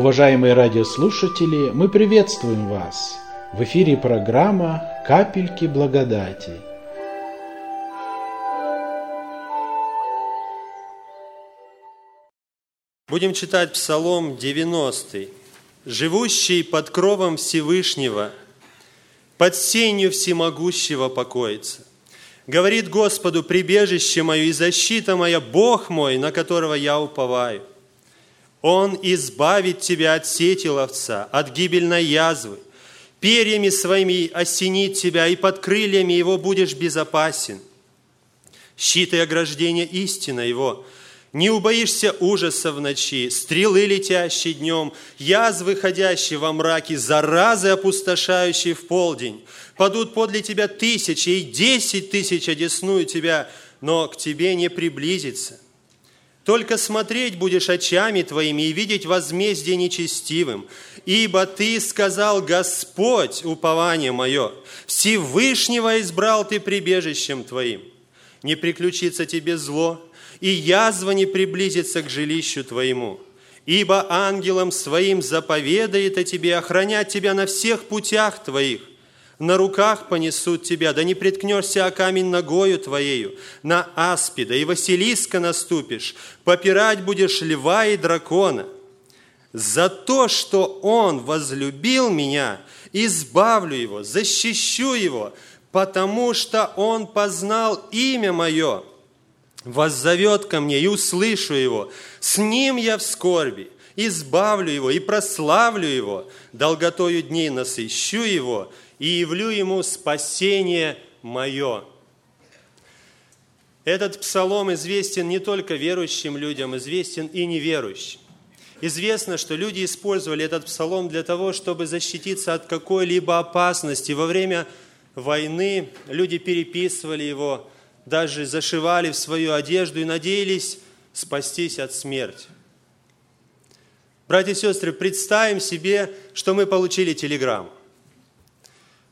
Уважаемые радиослушатели, мы приветствуем вас! В эфире программа «Капельки благодати». Будем читать Псалом 90. «Живущий под кровом Всевышнего, под сенью всемогущего покоится. Говорит Господу, прибежище мое и защита моя, Бог мой, на которого я уповаю. Он избавит тебя от сети ловца, от гибельной язвы. Перьями своими осенит тебя, и под крыльями его будешь безопасен. Щит и ограждение истина его. Не убоишься ужаса в ночи, стрелы, летящие днем, язвы, ходящие во мраке, заразы, опустошающие в полдень. Падут подле тебя тысячи, и десять тысяч одесную тебя, но к тебе не приблизится – только смотреть будешь очами твоими и видеть возмездие нечестивым. Ибо ты сказал, Господь, упование мое, Всевышнего избрал ты прибежищем твоим. Не приключится тебе зло, и язва не приблизится к жилищу твоему. Ибо ангелом своим заповедает о тебе охранять тебя на всех путях твоих на руках понесут тебя, да не приткнешься о камень ногою твоею, на аспида и Василиска наступишь, попирать будешь льва и дракона. За то, что он возлюбил меня, избавлю его, защищу его, потому что он познал имя мое, воззовет ко мне и услышу его. С ним я в скорби, избавлю его и прославлю его, долготою дней насыщу его и явлю ему спасение мое». Этот псалом известен не только верующим людям, известен и неверующим. Известно, что люди использовали этот псалом для того, чтобы защититься от какой-либо опасности. Во время войны люди переписывали его, даже зашивали в свою одежду и надеялись спастись от смерти. Братья и сестры, представим себе, что мы получили телеграмму.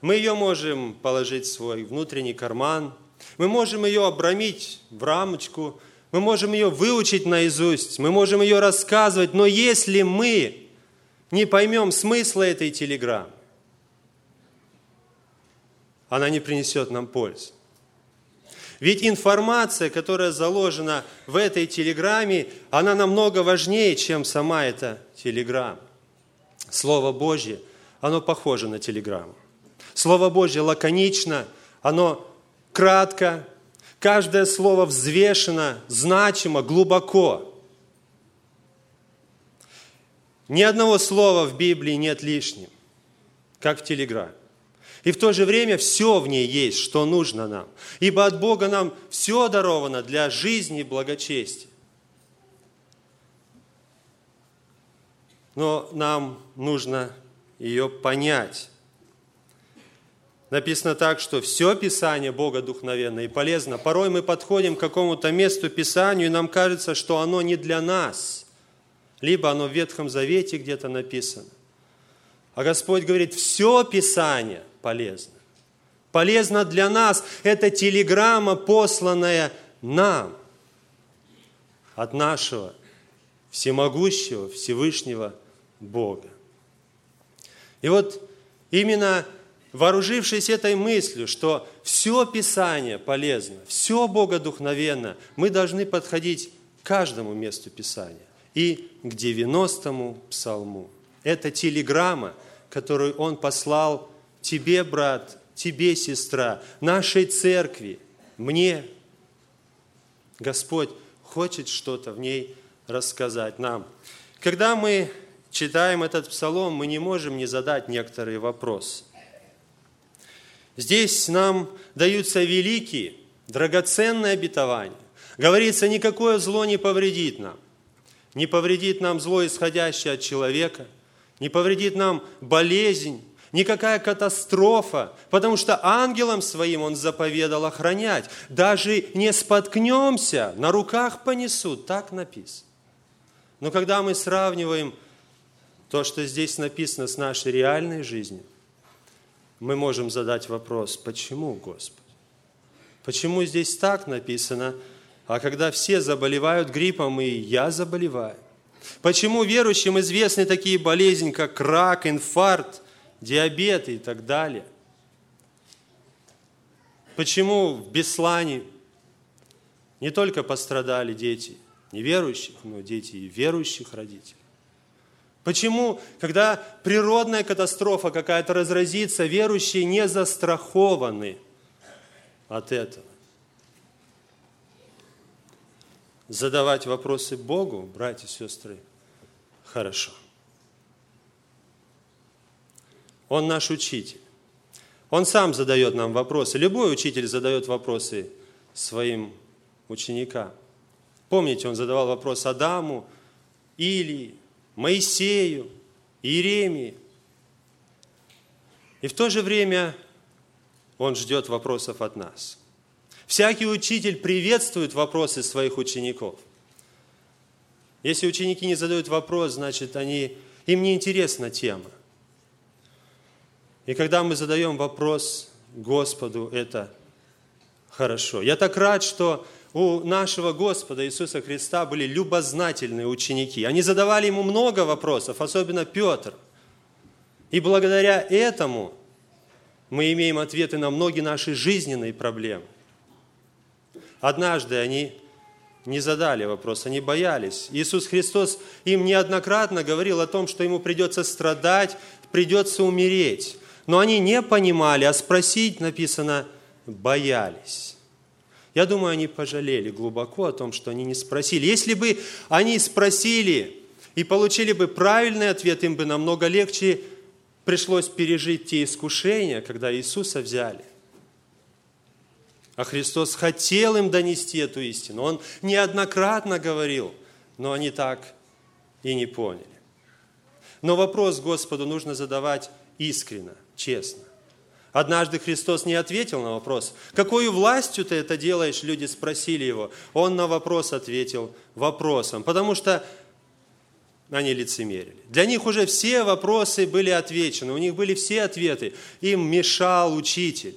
Мы ее можем положить в свой внутренний карман, мы можем ее обрамить в рамочку, мы можем ее выучить наизусть, мы можем ее рассказывать, но если мы не поймем смысла этой телеграммы, она не принесет нам пользы. Ведь информация, которая заложена в этой телеграмме, она намного важнее, чем сама эта телеграмма. Слово Божье, оно похоже на телеграмму. Слово Божье лаконично, оно кратко, каждое слово взвешено, значимо, глубоко. Ни одного слова в Библии нет лишним, как в телеграмме. И в то же время все в ней есть, что нужно нам. Ибо от Бога нам все даровано для жизни и благочестия. Но нам нужно ее понять. Написано так, что все Писание Бога духовенно и полезно. Порой мы подходим к какому-то месту Писанию, и нам кажется, что оно не для нас. Либо оно в Ветхом Завете где-то написано. А Господь говорит, все Писание полезно. Полезно для нас. Это телеграмма, посланная нам от нашего всемогущего, Всевышнего Бога. И вот именно вооружившись этой мыслью, что все Писание полезно, все богодухновенно, мы должны подходить к каждому месту Писания и к 90-му псалму. Это телеграмма, которую он послал тебе, брат, тебе, сестра, нашей церкви, мне. Господь хочет что-то в ней рассказать нам. Когда мы читаем этот псалом, мы не можем не задать некоторые вопросы. Здесь нам даются великие, драгоценные обетования. Говорится, никакое зло не повредит нам. Не повредит нам зло, исходящее от человека, не повредит нам болезнь, никакая катастрофа, потому что ангелам своим Он заповедал охранять. Даже не споткнемся, на руках понесут, так написано. Но когда мы сравниваем то, что здесь написано с нашей реальной жизнью – мы можем задать вопрос, почему, Господь? Почему здесь так написано, а когда все заболевают гриппом, и я заболеваю? Почему верующим известны такие болезни, как рак, инфаркт, диабет и так далее? Почему в Беслане не только пострадали дети неверующих, но дети и верующих родителей? Почему, когда природная катастрофа какая-то разразится, верующие не застрахованы от этого? Задавать вопросы Богу, братья и сестры, хорошо. Он наш учитель. Он сам задает нам вопросы. Любой учитель задает вопросы своим ученикам. Помните, он задавал вопрос Адаму, Илии, Моисею, Иеремии. И в то же время он ждет вопросов от нас. Всякий учитель приветствует вопросы своих учеников. Если ученики не задают вопрос, значит, они, им не интересна тема. И когда мы задаем вопрос Господу, это хорошо. Я так рад, что у нашего Господа Иисуса Христа были любознательные ученики. Они задавали ему много вопросов, особенно Петр. И благодаря этому мы имеем ответы на многие наши жизненные проблемы. Однажды они не задали вопрос, они боялись. Иисус Христос им неоднократно говорил о том, что ему придется страдать, придется умереть. Но они не понимали, а спросить написано боялись. Я думаю, они пожалели глубоко о том, что они не спросили. Если бы они спросили и получили бы правильный ответ, им бы намного легче пришлось пережить те искушения, когда Иисуса взяли. А Христос хотел им донести эту истину. Он неоднократно говорил, но они так и не поняли. Но вопрос Господу нужно задавать искренно, честно. Однажды Христос не ответил на вопрос, какой властью ты это делаешь, люди спросили его. Он на вопрос ответил вопросом, потому что они лицемерили. Для них уже все вопросы были отвечены, у них были все ответы. Им мешал учитель.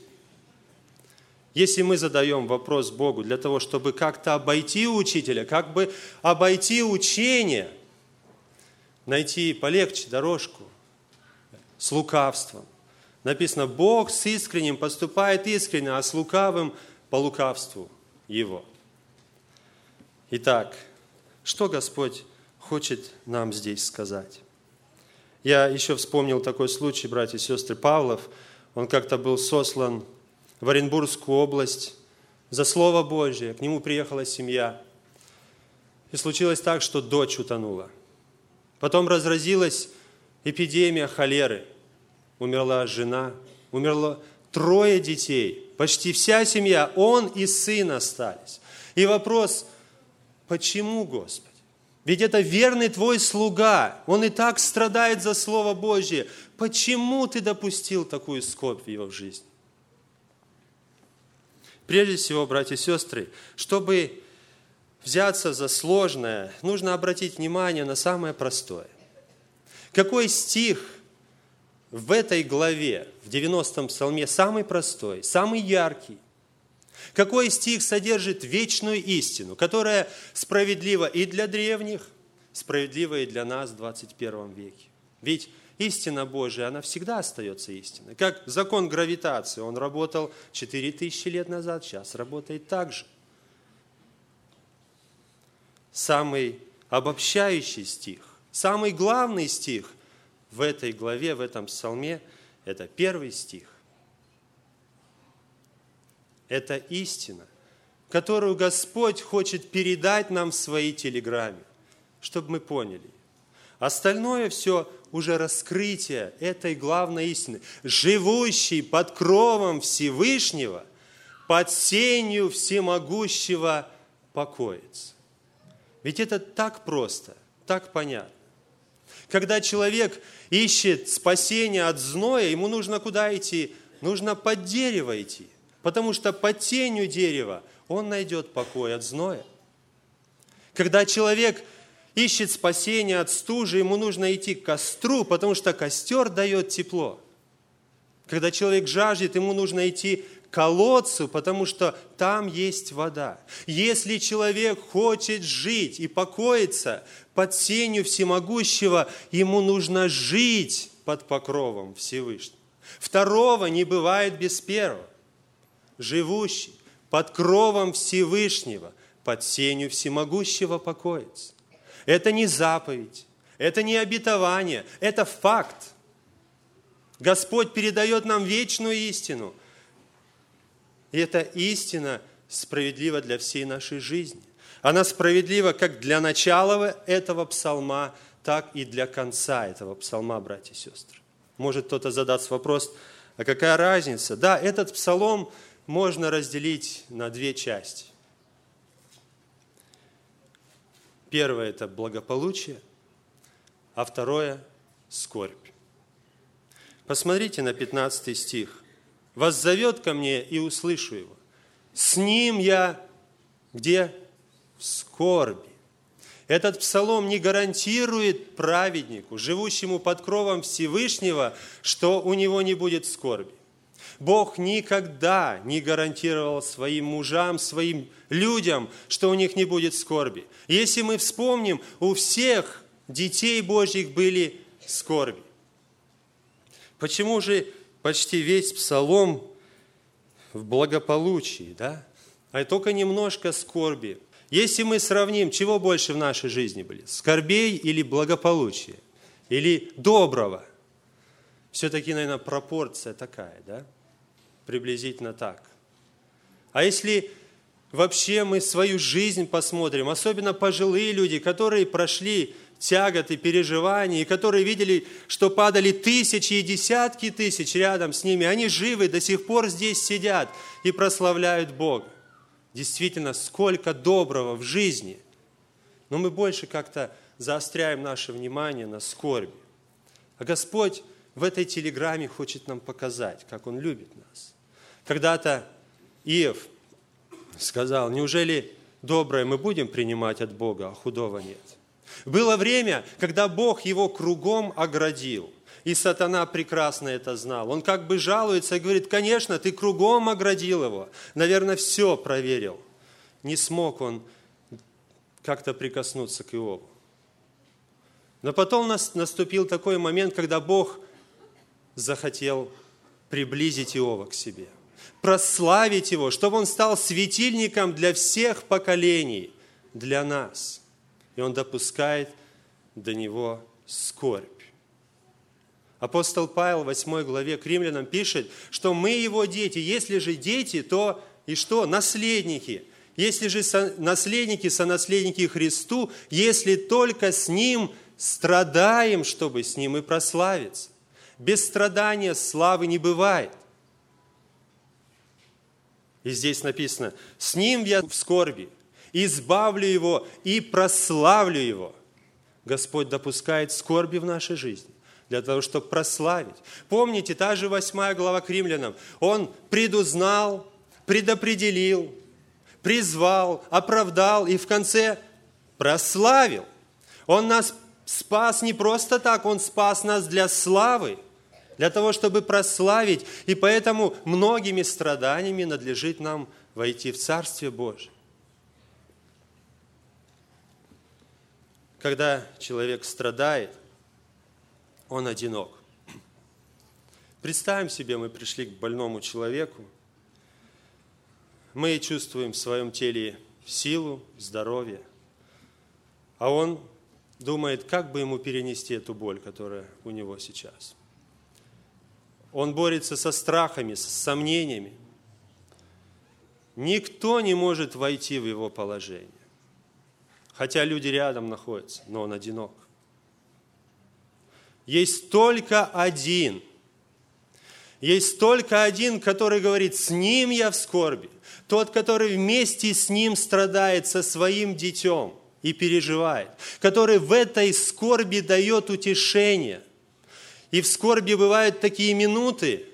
Если мы задаем вопрос Богу для того, чтобы как-то обойти учителя, как бы обойти учение, найти полегче дорожку с лукавством, Написано, Бог с искренним поступает искренне, а с лукавым по лукавству его. Итак, что Господь хочет нам здесь сказать? Я еще вспомнил такой случай, братья и сестры, Павлов. Он как-то был сослан в Оренбургскую область за Слово Божье. К нему приехала семья. И случилось так, что дочь утонула. Потом разразилась эпидемия холеры – умерла жена, умерло трое детей, почти вся семья, он и сын остались. И вопрос, почему, Господи? Ведь это верный твой слуга, он и так страдает за Слово Божье. Почему ты допустил такую скорбь в его жизни? Прежде всего, братья и сестры, чтобы взяться за сложное, нужно обратить внимание на самое простое. Какой стих – в этой главе, в 90-м псалме, самый простой, самый яркий. Какой стих содержит вечную истину, которая справедлива и для древних, справедлива и для нас в 21 веке. Ведь истина Божия, она всегда остается истиной. Как закон гравитации, он работал 4000 лет назад, сейчас работает так же. Самый обобщающий стих, самый главный стих в этой главе, в этом псалме, это первый стих. Это истина, которую Господь хочет передать нам в своей телеграмме, чтобы мы поняли. Остальное все уже раскрытие этой главной истины. Живущий под кровом Всевышнего, под сенью всемогущего покоится. Ведь это так просто, так понятно. Когда человек ищет спасения от зноя, ему нужно куда идти? Нужно под дерево идти. Потому что под тенью дерева он найдет покой от зноя. Когда человек ищет спасения от стужи, ему нужно идти к костру, потому что костер дает тепло. Когда человек жаждет, ему нужно идти колодцу, потому что там есть вода. Если человек хочет жить и покоиться под сенью всемогущего, ему нужно жить под покровом Всевышнего. Второго не бывает без первого. Живущий под кровом Всевышнего, под сенью всемогущего покоится. Это не заповедь, это не обетование, это факт. Господь передает нам вечную истину. И эта истина справедлива для всей нашей жизни. Она справедлива как для начала этого псалма, так и для конца этого псалма, братья и сестры. Может кто-то задаст вопрос, а какая разница? Да, этот псалом можно разделить на две части. Первое – это благополучие, а второе – скорбь. Посмотрите на 15 стих. «Воззовет ко мне, и услышу его. С ним я где? В скорби. Этот псалом не гарантирует праведнику, живущему под кровом Всевышнего, что у него не будет скорби. Бог никогда не гарантировал своим мужам, своим людям, что у них не будет скорби. Если мы вспомним, у всех детей Божьих были скорби. Почему же почти весь псалом в благополучии, да? А только немножко скорби. Если мы сравним, чего больше в нашей жизни были? Скорбей или благополучия? Или доброго? Все-таки, наверное, пропорция такая, да? Приблизительно так. А если вообще мы свою жизнь посмотрим, особенно пожилые люди, которые прошли тяготы, переживания, и которые видели, что падали тысячи и десятки тысяч рядом с ними. Они живы, до сих пор здесь сидят и прославляют Бога. Действительно, сколько доброго в жизни. Но мы больше как-то заостряем наше внимание на скорби. А Господь в этой телеграмме хочет нам показать, как Он любит нас. Когда-то Иов сказал, неужели доброе мы будем принимать от Бога, а худого нет – было время, когда Бог его кругом оградил. И сатана прекрасно это знал. Он как бы жалуется и говорит, конечно, ты кругом оградил его. Наверное, все проверил. Не смог он как-то прикоснуться к Иову. Но потом наступил такой момент, когда Бог захотел приблизить Иова к себе, прославить его, чтобы он стал светильником для всех поколений, для нас – и он допускает до него скорбь. Апостол Павел в 8 главе к римлянам пишет, что мы его дети. Если же дети, то и что? Наследники. Если же наследники, сонаследники Христу, если только с Ним страдаем, чтобы с Ним и прославиться. Без страдания славы не бывает. И здесь написано, с Ним я в скорби, избавлю его и прославлю его. Господь допускает скорби в нашей жизни для того, чтобы прославить. Помните, та же восьмая глава к римлянам. Он предузнал, предопределил, призвал, оправдал и в конце прославил. Он нас спас не просто так, Он спас нас для славы, для того, чтобы прославить. И поэтому многими страданиями надлежит нам войти в Царствие Божие. Когда человек страдает, он одинок. Представим себе, мы пришли к больному человеку, мы чувствуем в своем теле силу, здоровье, а он думает, как бы ему перенести эту боль, которая у него сейчас. Он борется со страхами, с сомнениями. Никто не может войти в его положение хотя люди рядом находятся, но он одинок. Есть только один. Есть только один, который говорит, с ним я в скорби. Тот, который вместе с ним страдает со своим детем и переживает. Который в этой скорби дает утешение. И в скорби бывают такие минуты,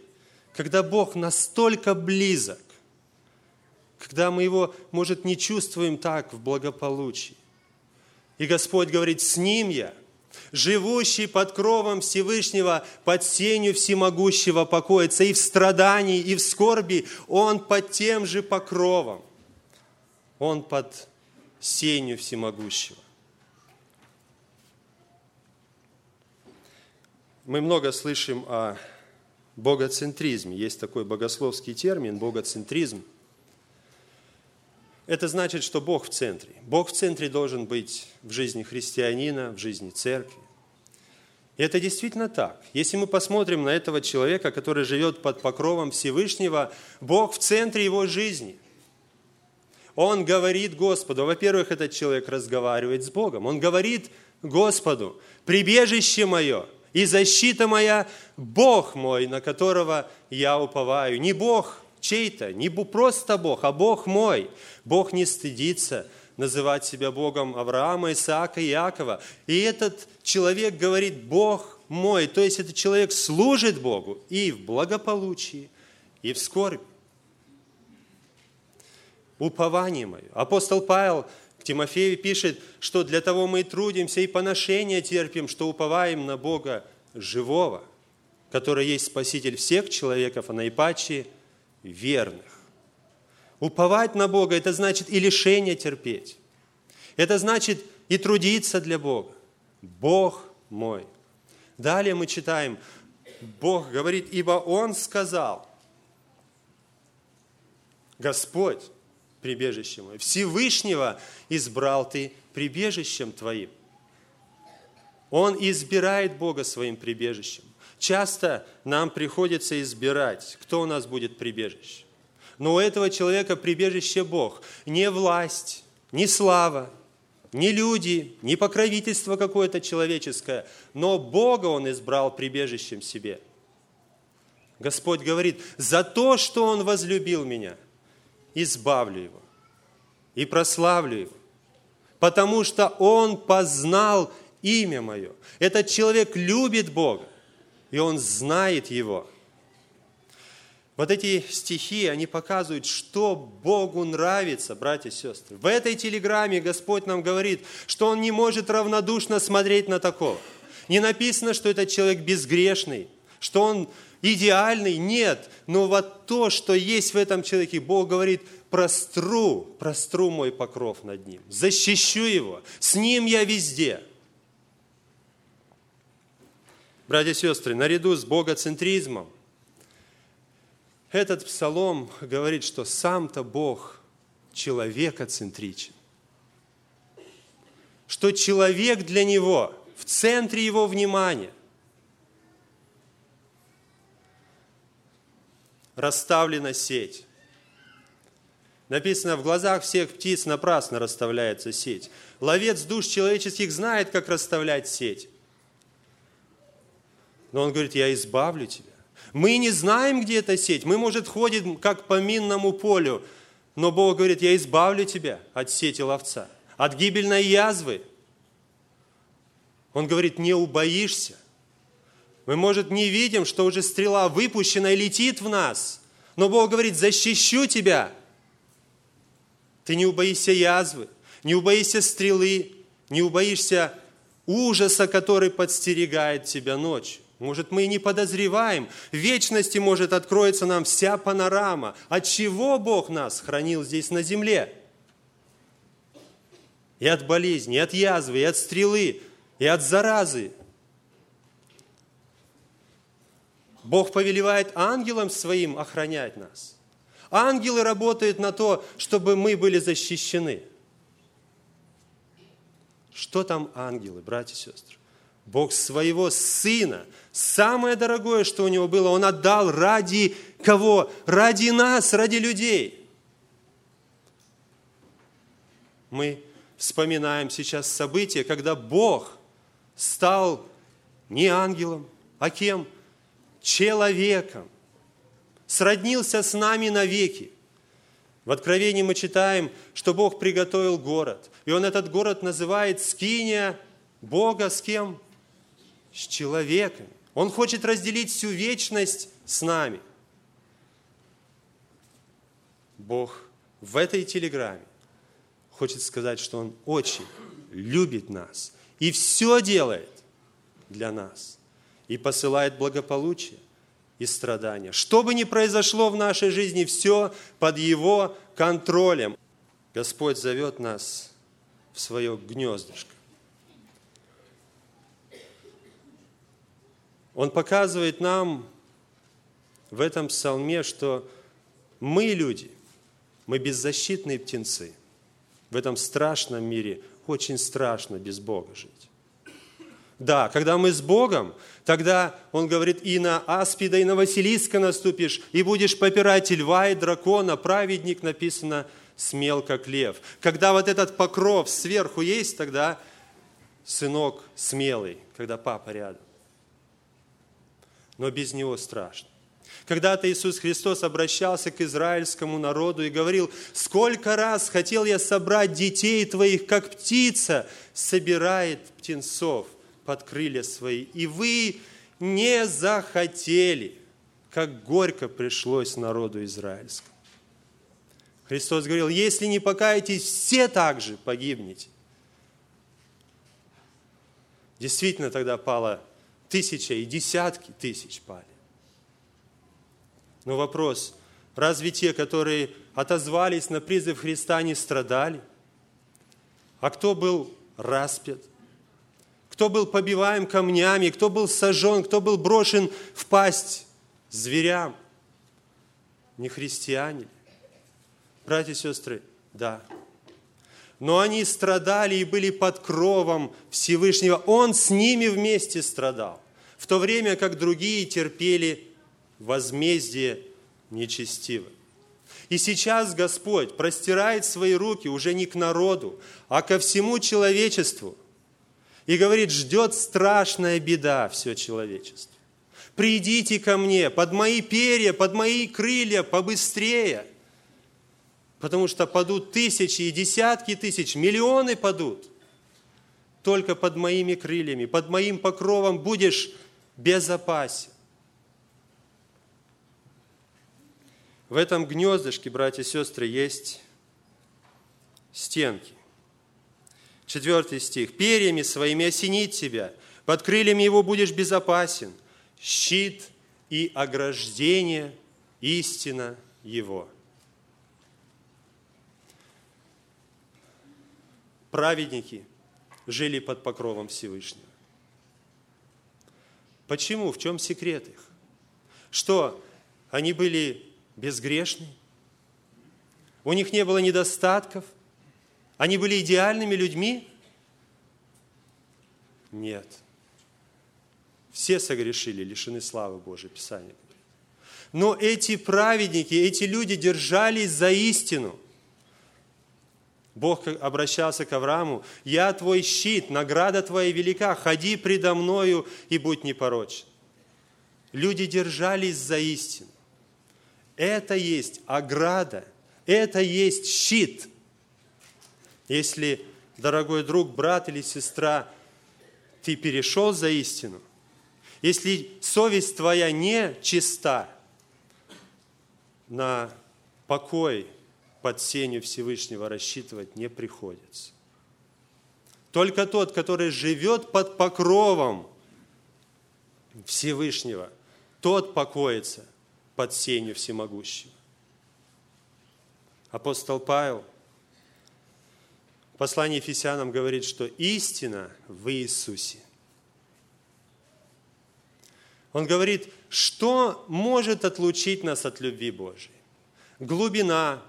когда Бог настолько близок, когда мы его, может, не чувствуем так в благополучии. И Господь говорит, с ним я. живущий под кровом Всевышнего, под сенью всемогущего покоится и в страдании, и в скорби, он под тем же покровом. Он под сенью всемогущего. Мы много слышим о богоцентризме. Есть такой богословский термин – богоцентризм. Это значит, что Бог в центре. Бог в центре должен быть в жизни христианина, в жизни церкви. И это действительно так. Если мы посмотрим на этого человека, который живет под покровом Всевышнего, Бог в центре его жизни. Он говорит Господу. Во-первых, этот человек разговаривает с Богом. Он говорит Господу, прибежище мое и защита моя, Бог мой, на которого я уповаю. Не Бог чей-то, не просто Бог, а Бог мой. Бог не стыдится называть себя Богом Авраама, Исаака Иакова. И этот человек говорит, Бог мой, то есть этот человек служит Богу и в благополучии, и в скорби. Упование мое. Апостол Павел к Тимофею пишет, что для того мы и трудимся, и поношения терпим, что уповаем на Бога живого, который есть Спаситель всех человеков, а наипаче верных. Уповать на Бога – это значит и лишение терпеть. Это значит и трудиться для Бога. Бог мой. Далее мы читаем, Бог говорит, ибо Он сказал, Господь, прибежище мое, Всевышнего избрал ты прибежищем твоим. Он избирает Бога своим прибежищем. Часто нам приходится избирать, кто у нас будет прибежище. Но у этого человека прибежище Бог. Не власть, не слава, не люди, не покровительство какое-то человеческое, но Бога он избрал прибежищем себе. Господь говорит, за то, что Он возлюбил меня, избавлю его и прославлю его, потому что Он познал имя мое. Этот человек любит Бога, и он знает Его. Вот эти стихи, они показывают, что Богу нравится, братья и сестры. В этой телеграмме Господь нам говорит, что Он не может равнодушно смотреть на такого. Не написано, что этот человек безгрешный, что он идеальный, нет. Но вот то, что есть в этом человеке, Бог говорит, простру, простру мой покров над ним, защищу его, с ним я везде – Братья и сестры, наряду с богоцентризмом, этот псалом говорит, что сам-то Бог человекоцентричен. Что человек для него в центре его внимания. Расставлена сеть. Написано, в глазах всех птиц напрасно расставляется сеть. Ловец душ человеческих знает, как расставлять сеть. Но он говорит, я избавлю тебя. Мы не знаем, где эта сеть. Мы, может, ходим как по минному полю. Но Бог говорит, я избавлю тебя от сети ловца, от гибельной язвы. Он говорит, не убоишься. Мы, может, не видим, что уже стрела выпущена и летит в нас. Но Бог говорит, защищу тебя. Ты не убоишься язвы, не убоишься стрелы, не убоишься ужаса, который подстерегает тебя ночью. Может, мы и не подозреваем. В вечности, может, откроется нам вся панорама. От чего Бог нас хранил здесь на земле? И от болезни, и от язвы, и от стрелы, и от заразы. Бог повелевает ангелам своим охранять нас. Ангелы работают на то, чтобы мы были защищены. Что там ангелы, братья и сестры? Бог своего Сына, самое дорогое, что у Него было, Он отдал ради кого? Ради нас, ради людей. Мы вспоминаем сейчас события, когда Бог стал не ангелом, а кем? Человеком. Сроднился с нами навеки. В Откровении мы читаем, что Бог приготовил город. И Он этот город называет Скиния Бога с кем? С человеком. Он хочет разделить всю вечность с нами. Бог в этой телеграмме хочет сказать, что Он очень любит нас и все делает для нас и посылает благополучие и страдания. Что бы ни произошло в нашей жизни, все под Его контролем. Господь зовет нас в свое гнездышко. Он показывает нам в этом псалме, что мы люди, мы беззащитные птенцы. В этом страшном мире очень страшно без Бога жить. Да, когда мы с Богом, тогда Он говорит, и на аспида, и на Василиска наступишь, и будешь попирать и льва, и дракона, праведник написано, смел, как лев. Когда вот этот покров сверху есть, тогда сынок смелый, когда папа рядом. Но без него страшно. Когда-то Иисус Христос обращался к израильскому народу и говорил, «Сколько раз хотел я собрать детей твоих, как птица собирает птенцов под крылья свои, и вы не захотели, как горько пришлось народу израильскому». Христос говорил, если не покаетесь, все также погибнете. Действительно, тогда пало тысяча и десятки тысяч пали. Но вопрос, разве те, которые отозвались на призыв Христа, не страдали? А кто был распят? Кто был побиваем камнями? Кто был сожжен? Кто был брошен в пасть зверям? Не христиане Братья и сестры, да. Но они страдали и были под кровом Всевышнего. Он с ними вместе страдал. В то время как другие терпели возмездие нечестиво. И сейчас Господь простирает свои руки уже не к народу, а ко всему человечеству. И говорит, ждет страшная беда все человечество. Придите ко мне под мои перья, под мои крылья побыстрее – Потому что падут тысячи и десятки тысяч, миллионы падут. Только под моими крыльями, под моим покровом будешь безопасен. В этом гнездышке, братья и сестры, есть стенки. Четвертый стих. «Перьями своими осенит тебя, под крыльями его будешь безопасен, щит и ограждение, истина его». Праведники жили под покровом Всевышнего. Почему? В чем секрет их? Что, они были безгрешны? У них не было недостатков? Они были идеальными людьми? Нет. Все согрешили, лишены славы Божией, Писание говорит. Но эти праведники, эти люди держались за истину – Бог обращался к Аврааму, «Я твой щит, награда твоя велика, ходи предо мною и будь непорочен». Люди держались за истину. Это есть ограда, это есть щит. Если, дорогой друг, брат или сестра, ты перешел за истину, если совесть твоя не чиста, на покой под сенью Всевышнего рассчитывать не приходится. Только тот, который живет под покровом Всевышнего, тот покоится под сенью Всемогущего. Апостол Павел в послании Ефесянам говорит, что истина в Иисусе. Он говорит, что может отлучить нас от любви Божией? Глубина,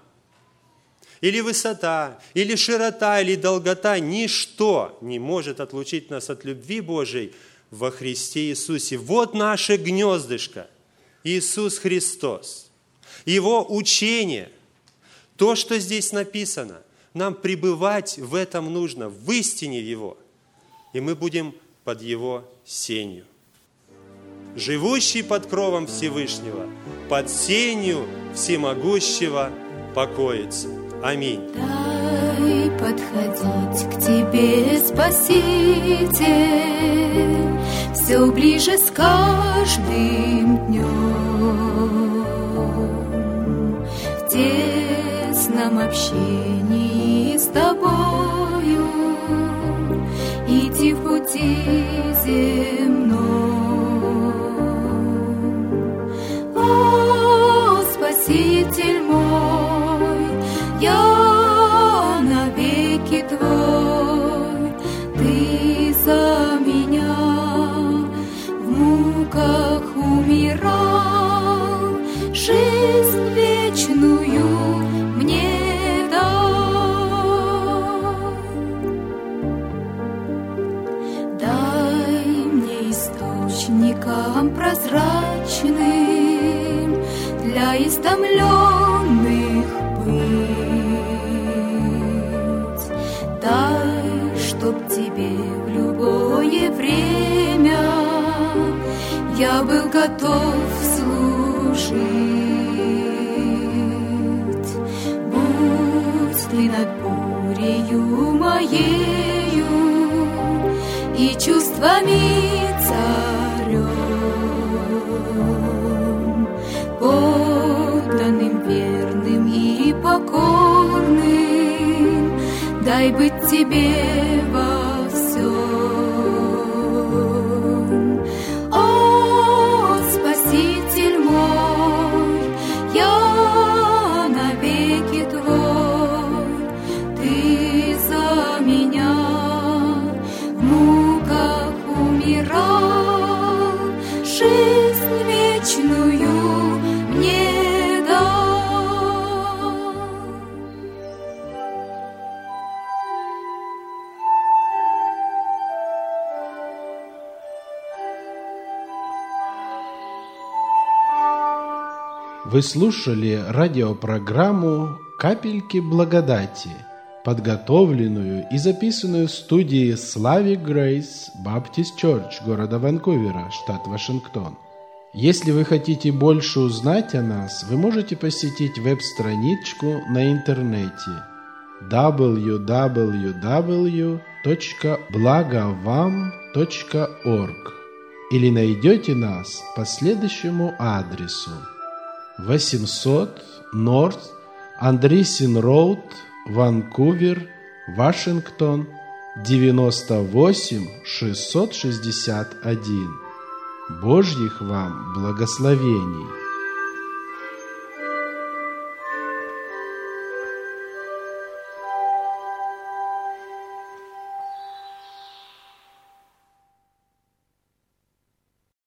или высота, или широта, или долгота, ничто не может отлучить нас от любви Божией во Христе Иисусе. Вот наше гнездышко, Иисус Христос. Его учение, то, что здесь написано, нам пребывать в этом нужно, в истине Его. И мы будем под Его сенью. Живущий под кровом Всевышнего, под сенью всемогущего покоится. Аминь. Дай подходить к тебе, Спаситель, все ближе с каждым днем. В тесном общении с тобою идти в пути земном. О, Спаситель мой, готов служить. Будь ты над бурею моею и чувствами царем, подданным верным и покорным, дай быть тебе во Вы слушали радиопрограмму «Капельки благодати», подготовленную и записанную в студии Слави Грейс Баптист Чорч города Ванкувера, штат Вашингтон. Если вы хотите больше узнать о нас, вы можете посетить веб-страничку на интернете www.blagovam.org или найдете нас по следующему адресу 800 North Андрисин Роуд, Ванкувер, Вашингтон, 98 661. Божьих вам благословений!